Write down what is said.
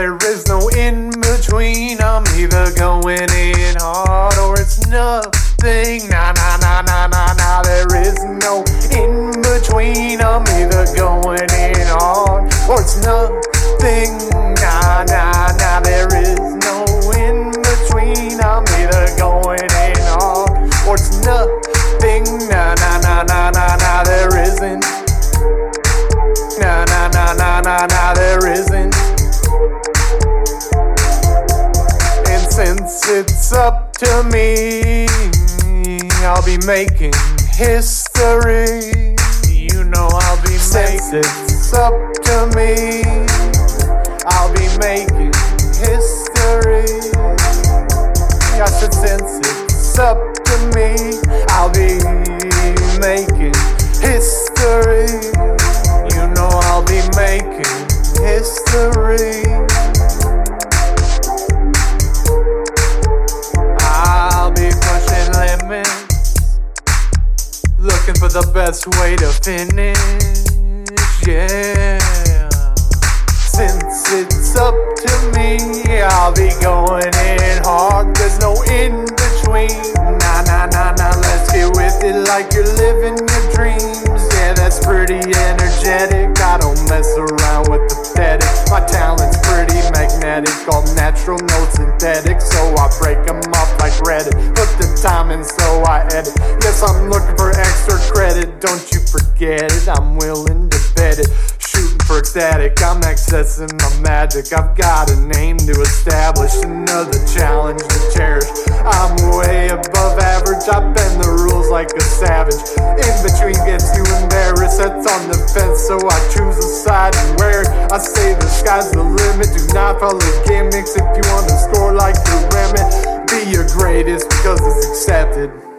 There is no in between. I'm either going in hard or it's nothing. Nah, nah, nah, nah, nah, nah. There is no in between. I'm either going in hard or it's nothing. Nah, nah, nah. There is no in between. I'm either going in hard or it's nothing. Nah, nah, nah, nah, nah, nah. There isn't. Nah, nah, nah, nah, nah, nah. There isn't. Since it's up to me, I'll be making history. You know I'll be since it's up to me. I'll be making history. I said since it's up to me, I'll be making history. You know I'll be making history. Looking for the best way to finish. Yeah. Since it's up to me, I'll be going in hard. There's no in between. Nah, nah, nah, nah. Let's get with it like you're living your dreams. Yeah, that's pretty energetic. Natural, no synthetic. So I break them up like Reddit. Put the time in, so I edit. Yes, I'm looking for extra credit. Don't you forget it. I'm willing to bet it. Shooting for ecstatic, I'm accessing my magic. I've got a name to establish, another challenge to cherish. I'm way above average, I bend the rules like a savage. In between gets you embarrassed, on the fence, so I choose a side and it. I say the sky's the limit, do not follow gimmicks if you want to score like the Remy. Be your greatest because it's accepted.